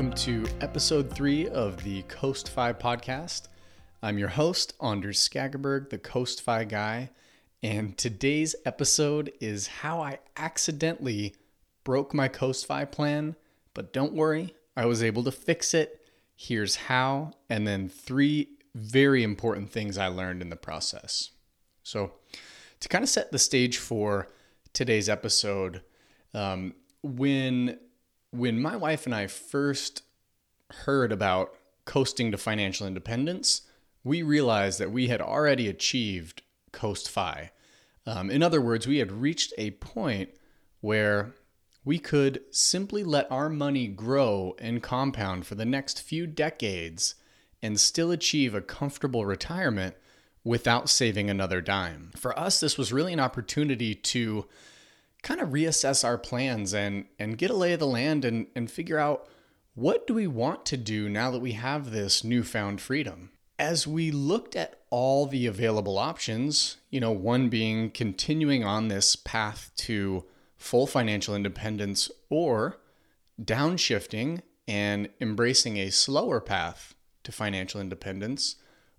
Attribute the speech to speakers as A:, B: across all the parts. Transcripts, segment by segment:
A: welcome to episode three of the Coast Fi podcast. I'm your host, Anders Skagerberg, the Coast Fi guy, and today's episode is how I accidentally broke my Coast Fi plan, but don't worry, I was able to fix it. Here's how, and then three very important things I learned in the process. So, to kind of set the stage for today's episode, um, when when my wife and I first heard about coasting to financial independence, we realized that we had already achieved Coast Fi. Um, in other words, we had reached a point where we could simply let our money grow and compound for the next few decades and still achieve a comfortable retirement without saving another dime. For us, this was really an opportunity to kind of reassess our plans and and get a lay of the land and and figure out what do we want to do now that we have this newfound freedom. As we looked at all the available options, you know, one being continuing on this path to full financial independence or downshifting and embracing a slower path to financial independence,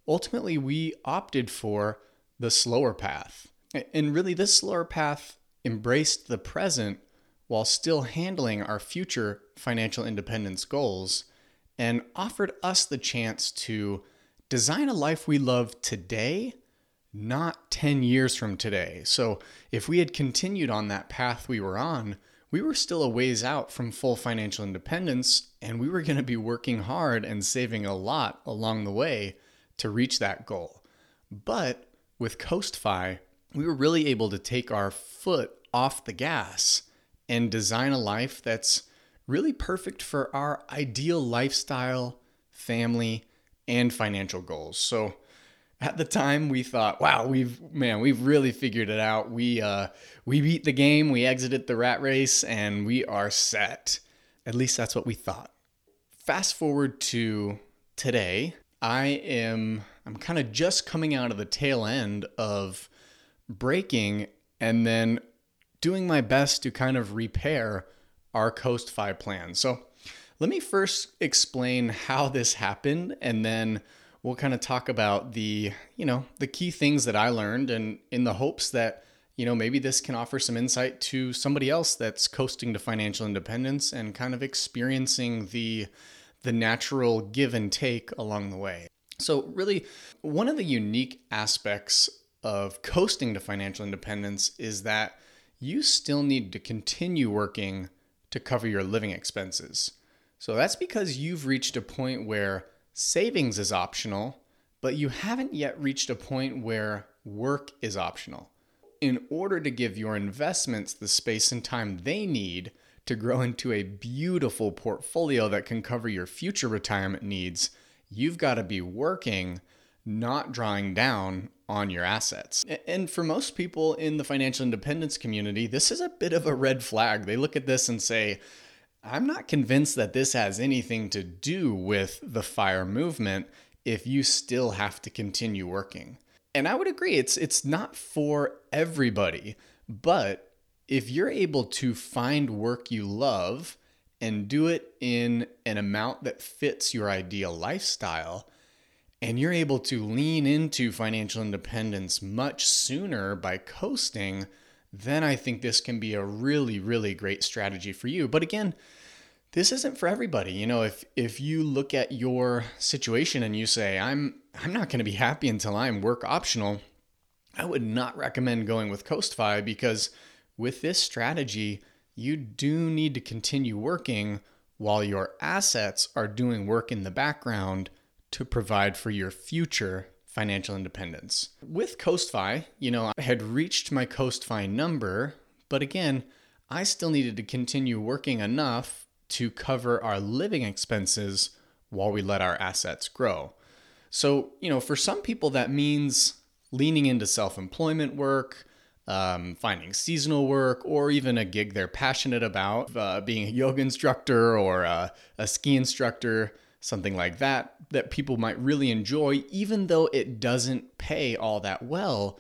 A: ultimately we opted for the slower path. And really, this slower path embraced the present while still handling our future financial independence goals and offered us the chance to design a life we love today, not 10 years from today. So, if we had continued on that path we were on, we were still a ways out from full financial independence, and we were going to be working hard and saving a lot along the way to reach that goal. But with CoastFi, we were really able to take our foot off the gas and design a life that's really perfect for our ideal lifestyle, family, and financial goals. So at the time we thought, wow, we've man, we've really figured it out. We uh we beat the game, we exited the rat race and we are set. At least that's what we thought. Fast forward to today, I am I'm kind of just coming out of the tail end of breaking and then doing my best to kind of repair our Coast Fi plan. So let me first explain how this happened and then we'll kind of talk about the, you know, the key things that I learned and in the hopes that, you know, maybe this can offer some insight to somebody else that's coasting to financial independence and kind of experiencing the the natural give and take along the way. So really one of the unique aspects of coasting to financial independence is that you still need to continue working to cover your living expenses. So that's because you've reached a point where savings is optional, but you haven't yet reached a point where work is optional. In order to give your investments the space and time they need to grow into a beautiful portfolio that can cover your future retirement needs, you've got to be working, not drawing down on your assets. And for most people in the financial independence community, this is a bit of a red flag. They look at this and say, I'm not convinced that this has anything to do with the fire movement if you still have to continue working. And I would agree it's it's not for everybody, but if you're able to find work you love and do it in an amount that fits your ideal lifestyle, and you're able to lean into financial independence much sooner by coasting, then I think this can be a really, really great strategy for you. But again, this isn't for everybody. You know, if if you look at your situation and you say, I'm I'm not to be happy until I'm work optional, I would not recommend going with CoastFi because with this strategy, you do need to continue working while your assets are doing work in the background to provide for your future financial independence. With CoastFi, you know, I had reached my CoastFi number, but again, I still needed to continue working enough to cover our living expenses while we let our assets grow. So, you know, for some people, that means leaning into self employment work, um, finding seasonal work, or even a gig they're passionate about, uh, being a yoga instructor or a, a ski instructor something like that, that people might really enjoy, even though it doesn't pay all that well.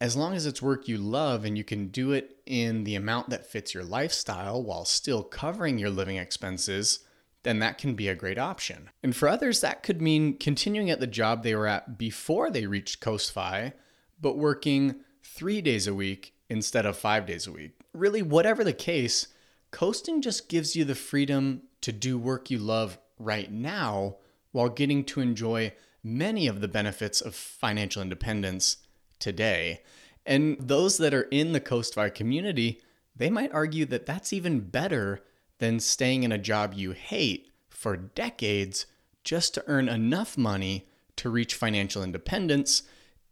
A: As long as it's work you love and you can do it in the amount that fits your lifestyle while still covering your living expenses, then that can be a great option. And for others, that could mean continuing at the job they were at before they reached Coast Fi, but working three days a week instead of five days a week. Really, whatever the case, coasting just gives you the freedom to do work you love right now while getting to enjoy many of the benefits of financial independence today. And those that are in the Coast Fi community, they might argue that that's even better than staying in a job you hate for decades just to earn enough money to reach financial independence,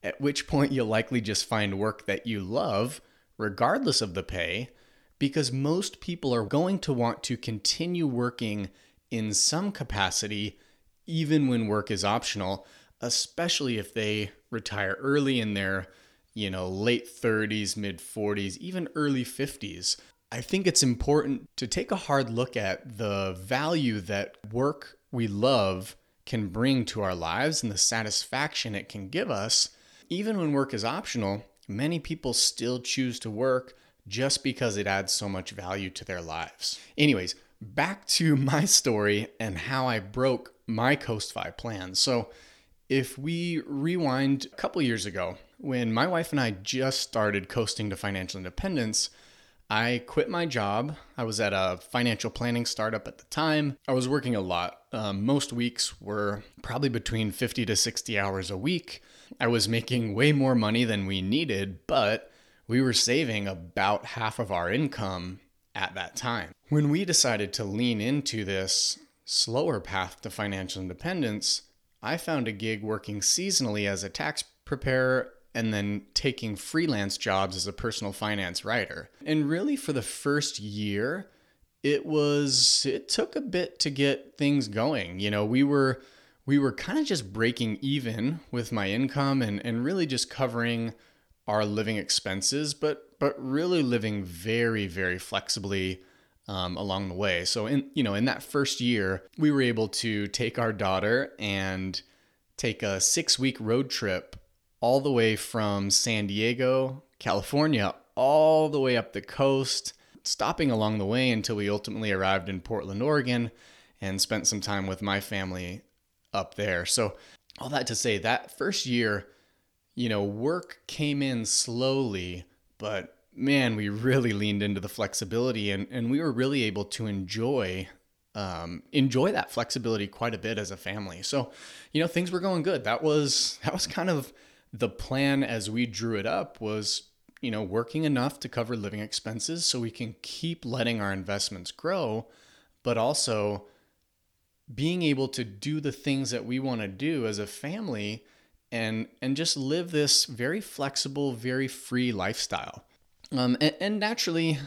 A: at which point you'll likely just find work that you love, regardless of the pay, because most people are going to want to continue working in some capacity even when work is optional, especially if they retire early in their, you know, late 30s, mid 40s, even early 50s. I think it's important to take a hard look at the value that work we love can bring to our lives and the satisfaction it can give us. Even when work is optional, many people still choose to work just because it adds so much value to their lives. Anyways, back to my story and how I broke my Coast Fi plan. So, if we rewind a couple years ago, when my wife and I just started coasting to financial independence, I quit my job. I was at a financial planning startup at the time. I was working a lot. Um, most weeks were probably between 50 to 60 hours a week. I was making way more money than we needed, but we were saving about half of our income at that time. When we decided to lean into this slower path to financial independence, I found a gig working seasonally as a tax preparer and then taking freelance jobs as a personal finance writer. And really, for the first year, it was it took a bit to get things going. You know, we were we were kind of just breaking even with my income and and really just covering our living expenses, but but really living very very flexibly um, along the way. So in you know in that first year, we were able to take our daughter and take a six week road trip all the way from San Diego, California, all the way up the coast, stopping along the way until we ultimately arrived in Portland, Oregon, and spent some time with my family up there. So all that to say, that first year you know, work came in slowly, but man, we really leaned into the flexibility and, and we were really able to enjoy um, enjoy that flexibility quite a bit as a family. So, you know, things were going good. That was that was kind of the plan as we drew it up was, you know, working enough to cover living expenses so we can keep letting our investments grow, but also being able to do the things that we want to do as a family and and just live this very flexible, very free lifestyle. Um, and, and naturally,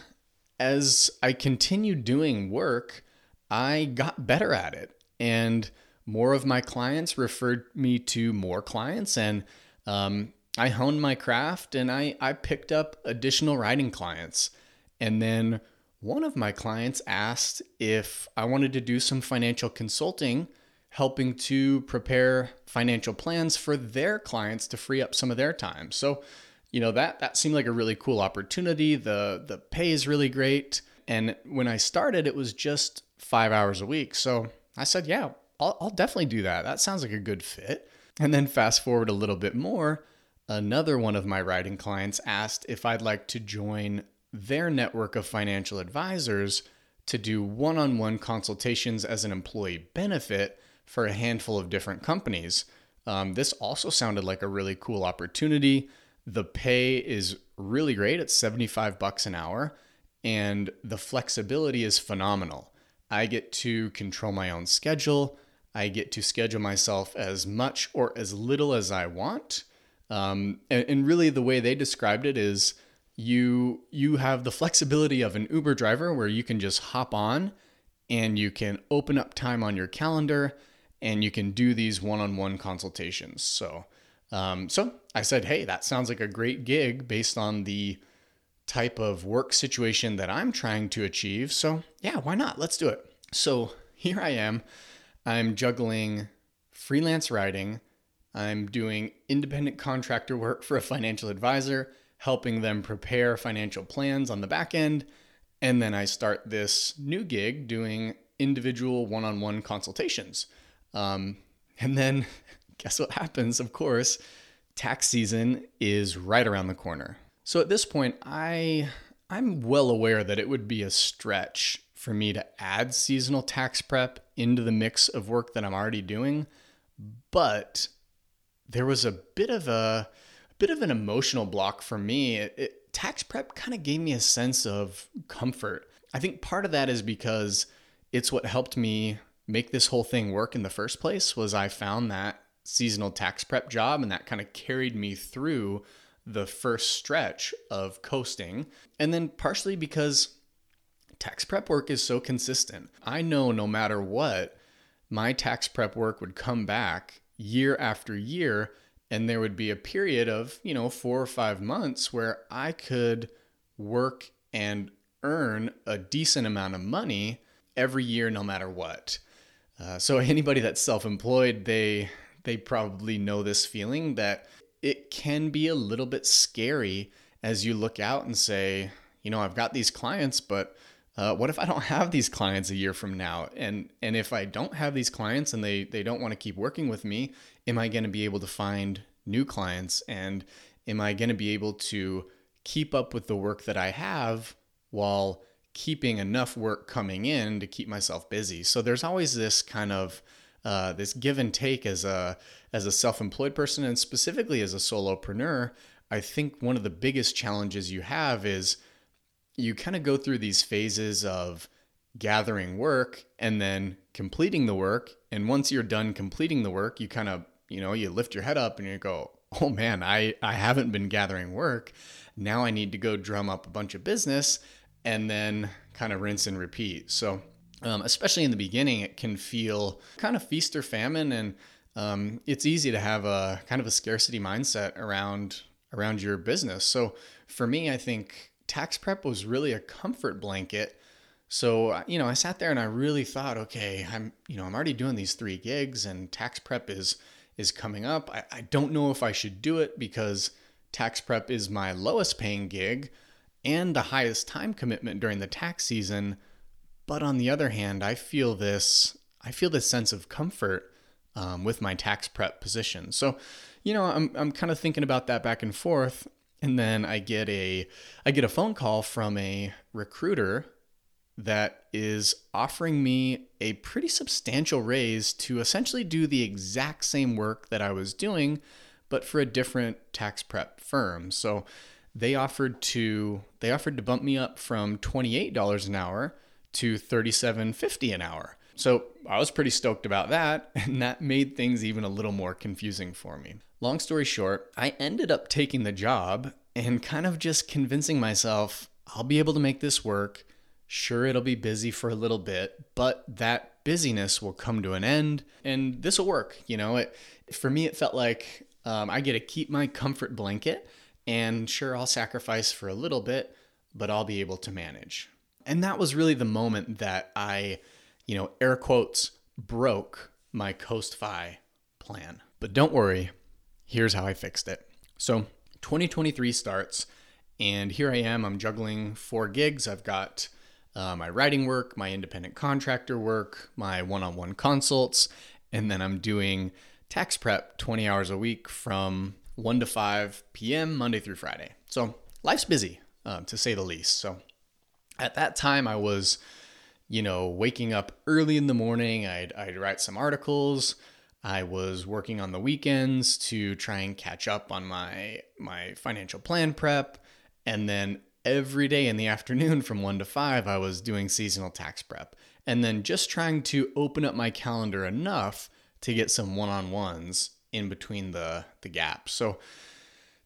A: as I continued doing work, I got better at it, and more of my clients referred me to more clients, and um, I honed my craft, and I I picked up additional writing clients, and then one of my clients asked if I wanted to do some financial consulting helping to prepare financial plans for their clients to free up some of their time. So, you know, that that seemed like a really cool opportunity. The the pay is really great. And when I started, it was just five hours a week. So I said, yeah, I'll, I'll definitely do that. That sounds like a good fit. And then fast forward a little bit more, another one of my writing clients asked if I'd like to join their network of financial advisors to do one on one consultations as an employee benefit for a handful of different companies. Um, this also sounded like a really cool opportunity. The pay is really great. It's 75 bucks an hour and the flexibility is phenomenal. I get to control my own schedule. I get to schedule myself as much or as little as I want. Um, and, and really, the way they described it is you you have the flexibility of an Uber driver where you can just hop on and you can open up time on your calendar and you can do these one-on-one consultations. So, um, so I said, hey, that sounds like a great gig based on the type of work situation that I'm trying to achieve. So, yeah, why not? Let's do it. So here I am. I'm juggling freelance writing. I'm doing independent contractor work for a financial advisor, helping them prepare financial plans on the back end. And then I start this new gig doing individual one on one consultations. Um, and then guess what happens? Of course, tax season is right around the corner. So at this point, I I'm well aware that it would be a stretch for me to add seasonal tax prep into the mix of work that I'm already doing, but there was a bit of a, a bit of an emotional block for me. It, it, tax prep kind of gave me a sense of comfort. I think part of that is because it's what helped me make this whole thing work in the first place was I found that seasonal tax prep job and that kind of carried me through the first stretch of coasting. And then partially because tax prep work is so consistent. I know no matter what, my tax prep work would come back year after year and there would be a period of, you know, 4 or 5 months where I could work and earn a decent amount of money every year no matter what. Uh, so anybody that's self-employed, they they probably know this feeling that it can be a little bit scary as you look out and say, you know, I've got these clients, but uh, what if I don't have these clients a year from now? And and if I don't have these clients and they they don't want to keep working with me, am I going to be able to find new clients? And am I going to be able to keep up with the work that I have while keeping enough work coming in to keep myself busy? So there's always this kind of uh, this give and take as a as a self-employed person and specifically as a solopreneur. I think one of the biggest challenges you have is you kind of go through these phases of gathering work and then completing the work. And once you're done completing the work, you kind of, you know, you lift your head up and you go, oh man, I, I haven't been gathering work. Now I need to go drum up a bunch of business and then kind of rinse and repeat. So, um, especially in the beginning, it can feel kind of feast or famine. And um, it's easy to have a kind of a scarcity mindset around around your business. So for me, I think tax prep was really a comfort blanket. So, you know, I sat there and I really thought, okay, I'm, you know, I'm already doing these three gigs and tax prep is is coming up. I, I don't know if I should do it because tax prep is my lowest paying gig and the highest time commitment during the tax season. But on the other hand, I feel this I feel this sense of comfort um, with my tax prep position. So, you know, I'm I'm kind of thinking about that back and forth, and then I get a I get a phone call from a recruiter that is offering me a pretty substantial raise to essentially do the exact same work that I was doing but for a different tax prep firm. So they offered to they offered to bump me up from $28 an hour to $37.50 an hour. So I was pretty stoked about that, and that made things even a little more confusing for me. Long story short, I ended up taking the job and kind of just convincing myself I'll be able to make this work. Sure, it'll be busy for a little bit, but that busyness will come to an end and this will work. You know, it for me, it felt like um, I get to keep my comfort blanket and sure, I'll sacrifice for a little bit, but I'll be able to manage. And that was really the moment that I, you know, air quotes, broke my Coast Fi plan. But don't worry, here's how I fixed it. So 2023 starts, and here I am. I'm juggling four gigs. I've got uh, my writing work, my independent contractor work, my one on one consults, and then I'm doing tax prep 20 hours a week from 1 to 5 p.m. Monday through Friday. So life's busy, uh, to say the least. So at that time, I was, you know, waking up early in the morning. I'd, I'd write some articles. I was working on the weekends to try and catch up on my my financial plan prep and then every day in the afternoon from 1 to 5 I was doing seasonal tax prep and then just trying to open up my calendar enough to get some one-on-ones in between the the gaps. So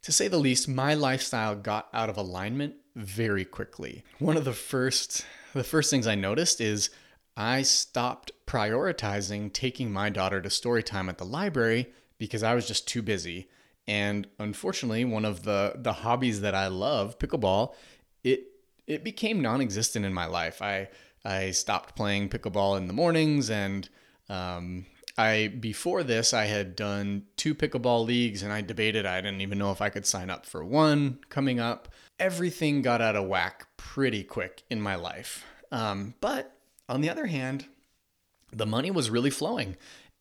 A: to say the least, my lifestyle got out of alignment very quickly. One of the first the first things I noticed is I stopped prioritizing taking my daughter to story time at the library because I was just too busy. And unfortunately, one of the the hobbies that I love, pickleball, it it became non-existent in my life. I I stopped playing pickleball in the mornings, and um, I before this I had done two pickleball leagues, and I debated I didn't even know if I could sign up for one coming up. Everything got out of whack pretty quick in my life. Um, but on the other hand, the money was really flowing.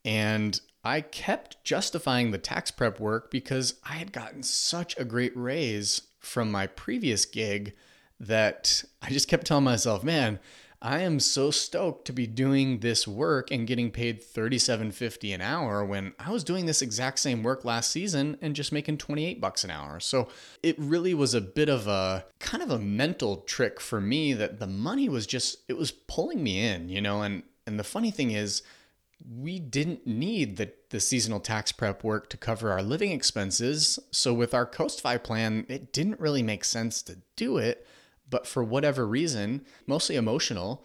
A: And I kept justifying the tax prep work because I had gotten such a great raise from my previous gig that I just kept telling myself, man, I am so stoked to be doing this work and getting paid $37.50 an hour when I was doing this exact same work last season and just making 28 bucks an hour. So it really was a bit of a kind of a mental trick for me that the money was just it was pulling me in, you know, and and the funny thing is we didn't need the, the seasonal tax prep work to cover our living expenses. So with our Coast Fi plan, it didn't really make sense to do it. But for whatever reason, mostly emotional,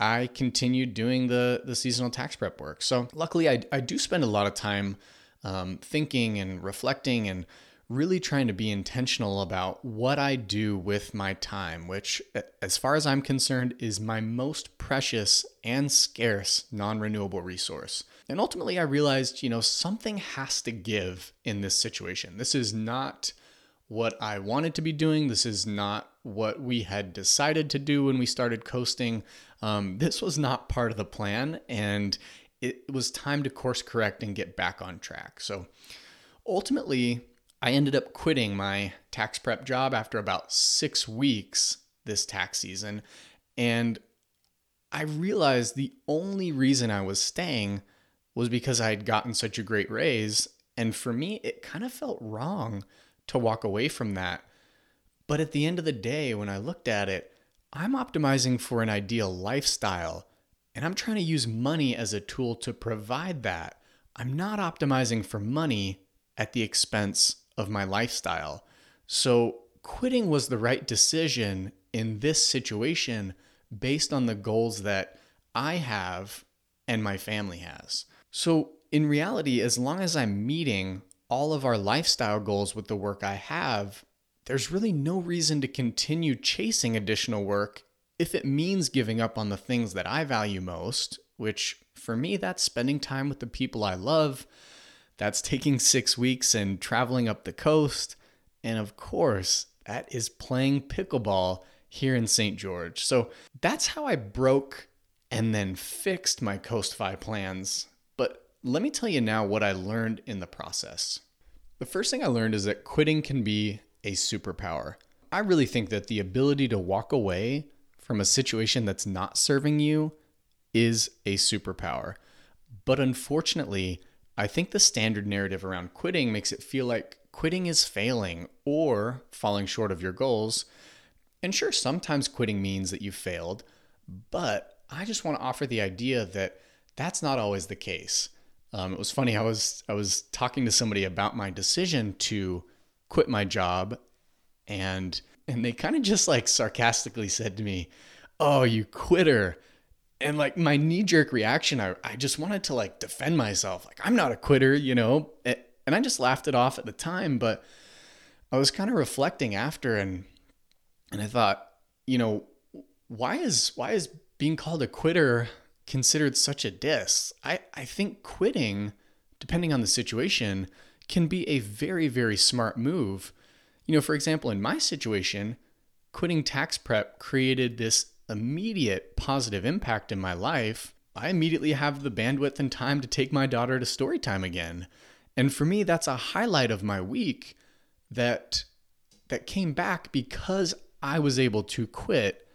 A: I continued doing the the seasonal tax prep work. So luckily, I, I do spend a lot of time um, thinking and reflecting and really trying to be intentional about what I do with my time, which, as far as I'm concerned, is my most precious and scarce non renewable resource. And ultimately, I realized, you know, something has to give in this situation. This is not what I wanted to be doing. This is not what we had decided to do when we started coasting. Um, this was not part of the plan, and it was time to course correct and get back on track. So ultimately, I ended up quitting my tax prep job after about six weeks this tax season. And I realized the only reason I was staying was because I had gotten such a great raise. And for me, it kind of felt wrong to walk away from that. But at the end of the day, when I looked at it, I'm optimizing for an ideal lifestyle and I'm trying to use money as a tool to provide that. I'm not optimizing for money at the expense of my lifestyle. So, quitting was the right decision in this situation based on the goals that I have and my family has. So, in reality, as long as I'm meeting all of our lifestyle goals with the work I have, there's really no reason to continue chasing additional work if it means giving up on the things that I value most, which for me, that's spending time with the people I love, that's taking six weeks and traveling up the coast, and of course, that is playing pickleball here in St. George. So that's how I broke and then fixed my Coast Fi plans. Let me tell you now what I learned in the process. The first thing I learned is that quitting can be a superpower. I really think that the ability to walk away from a situation that's not serving you is a superpower. But unfortunately, I think the standard narrative around quitting makes it feel like quitting is failing or falling short of your goals. And sure, sometimes quitting means that you failed, but I just want to offer the idea that that's not always the case. Um, it was funny. I was I was talking to somebody about my decision to quit my job and and they kind of just like sarcastically said to me, "Oh, you quitter." And like my knee jerk reaction, I, I just wanted to like defend myself. Like, I'm not a quitter, you know? And I just laughed it off at the time, but I was kind of reflecting after and and I thought, you know, why is why is being called a quitter considered such a diss? I, I think quitting, depending on the situation, can be a very, very smart move. You know, for example, in my situation, quitting tax prep created this immediate positive impact in my life. I immediately have the bandwidth and time to take my daughter to story time again. And for me, that's a highlight of my week that that came back because I was able to quit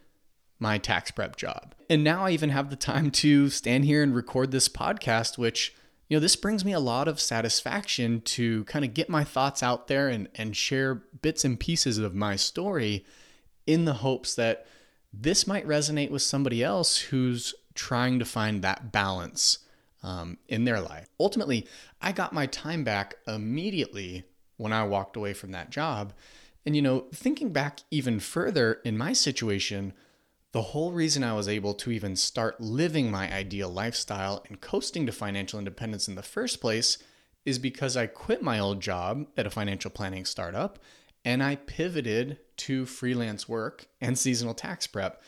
A: my tax prep job. And now I even have the time to stand here and record this podcast, which you know, this brings me a lot of satisfaction to kind of get my thoughts out there and, and share bits and pieces of my story in the hopes that this might resonate with somebody else who's trying to find that balance um, in their life. Ultimately, I got my time back immediately when I walked away from that job. And, you know, thinking back even further in my situation, the whole reason I was able to even start living my ideal lifestyle and coasting to financial independence in the first place is because I quit my old job at a financial planning startup and I pivoted to freelance work and seasonal tax prep.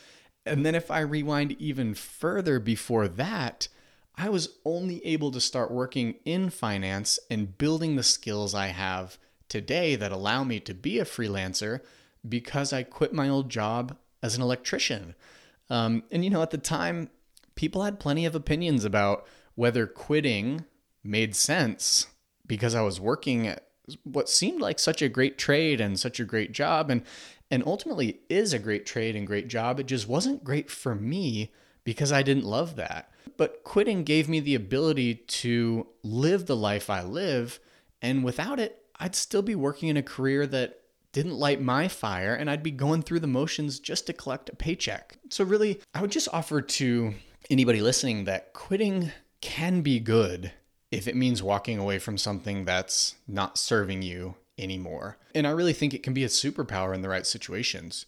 A: And then if I rewind even further before that, I was only able to start working in finance and building the skills I have today that allow me to be a freelancer because I quit my old job as an electrician. Um, and you know, at the time, people had plenty of opinions about whether quitting made sense because I was working at what seemed like such a great trade and such a great job and and ultimately is a great trade and great job. It just wasn't great for me because I didn't love that. But quitting gave me the ability to live the life I live and without it I'd still be working in a career that didn't light my fire and I'd be going through the motions just to collect a paycheck. So really, I would just offer to anybody listening that quitting can be good if it means walking away from something that's not serving you anymore. And I really think it can be a superpower in the right situations.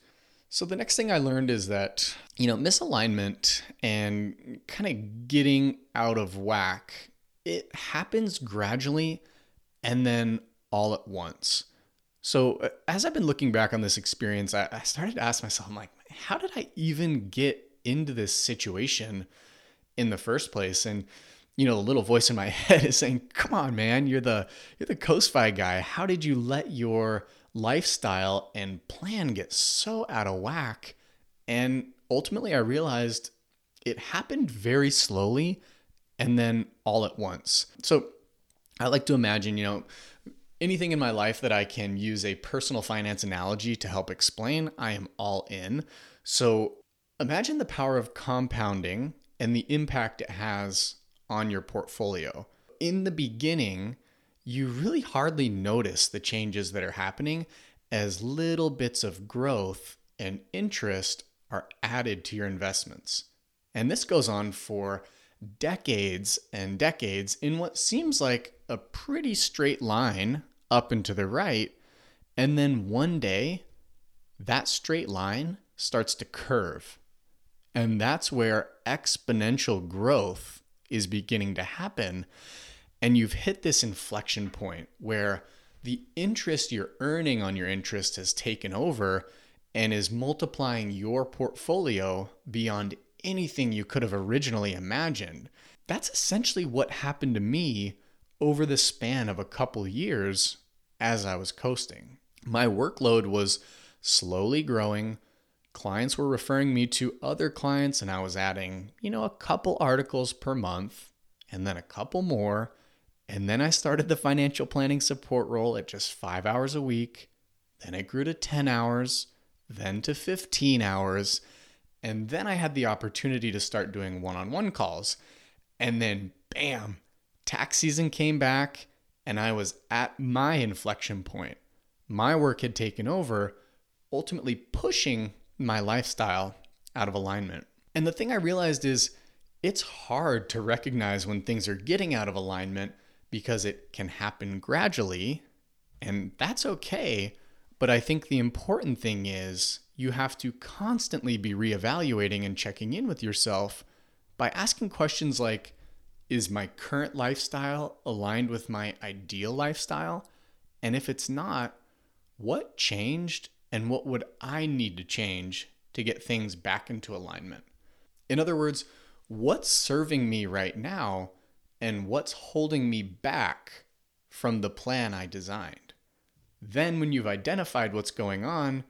A: So the next thing I learned is that, you know, misalignment and kind of getting out of whack, it happens gradually and then all at once. So uh, as I've been looking back on this experience, I, I started to ask myself, I'm like, how did I even get into this situation in the first place? And you know, the little voice in my head is saying, "Come on, man, you're the you're the Coast-Fi guy. How did you let your lifestyle and plan get so out of whack?" And ultimately, I realized it happened very slowly and then all at once. So, I like to imagine, you know, anything in my life that I can use a personal finance analogy to help explain, I am all in. So, imagine the power of compounding and the impact it has on your portfolio. In the beginning, you really hardly notice the changes that are happening as little bits of growth and interest are added to your investments. And this goes on for decades and decades in what seems like a pretty straight line up and to the right. And then one day, that straight line starts to curve. And that's where exponential growth is beginning to happen. And you've hit this inflection point where the interest you're earning on your interest has taken over and is multiplying your portfolio beyond anything you could have originally imagined. That's essentially what happened to me over the span of a couple years as I was coasting. My workload was slowly growing clients were referring me to other clients and I was adding, you know, a couple articles per month and then a couple more. And then I started the financial planning support role at just five hours a week. Then it grew to 10 hours, then to 15 hours. And then I had the opportunity to start doing one on one calls. And then, bam, tax season came back and I was at my inflection point. My work had taken over, ultimately pushing my lifestyle out of alignment. And the thing I realized is it's hard to recognize when things are getting out of alignment because it can happen gradually, and that's okay. But I think the important thing is you have to constantly be reevaluating and checking in with yourself by asking questions like Is my current lifestyle aligned with my ideal lifestyle? And if it's not, what changed and what would I need to change to get things back into alignment? In other words, what's serving me right now and what's holding me back from the plan I designed? Then, when you've identified what's going on,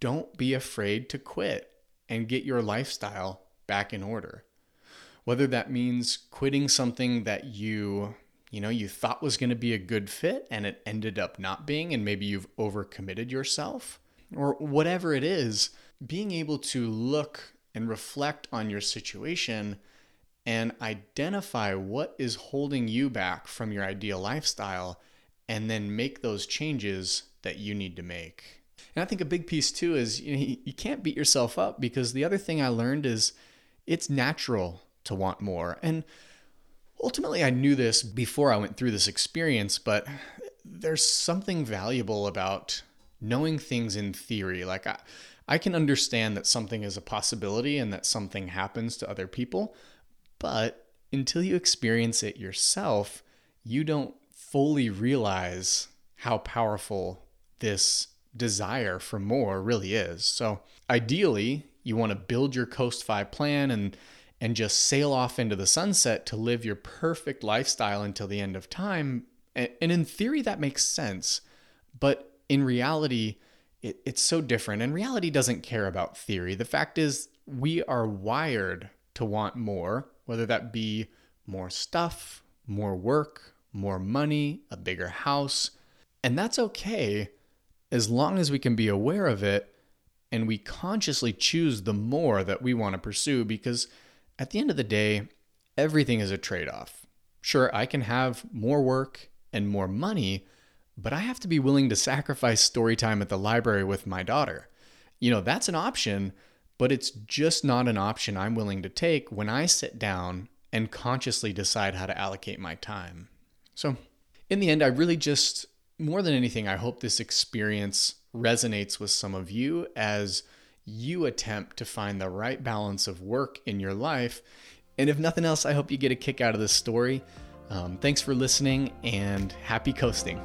A: don't be afraid to quit and get your lifestyle back in order. Whether that means quitting something that you you know you thought was going to be a good fit and it ended up not being and maybe you've overcommitted yourself or whatever it is, being able to look and reflect on your situation and identify what is holding you back from your ideal lifestyle and then make those changes that you need to make. And I think a big piece too is you, know, you can't beat yourself up because the other thing I learned is it's natural to want more. And ultimately, I knew this before I went through this experience, but there's something valuable about knowing things in theory. Like I, I can understand that something is a possibility and that something happens to other people, but until you experience it yourself, you don't fully realize how powerful this desire for more really is. So, ideally, you want to build your Coast Fi plan and and just sail off into the sunset to live your perfect lifestyle until the end of time. And in theory that makes sense, but in reality, it's so different. And reality doesn't care about theory. The fact is, we are wired to want more, whether that be more stuff, more work, more money, a bigger house. And that's okay as long as we can be aware of it and we consciously choose the more that we want to pursue because at the end of the day, everything is a trade off. Sure, I can have more work and more money, but I have to be willing to sacrifice story time at the library with my daughter. You know, that's an option, but it's just not an option I'm willing to take when I sit down and consciously decide how to allocate my time. So, in the end, I really just, more than anything, I hope this experience resonates with some of you as you attempt to find the right balance of work in your life. And if nothing else, I hope you get a kick out of this story. Um, thanks for listening and happy coasting.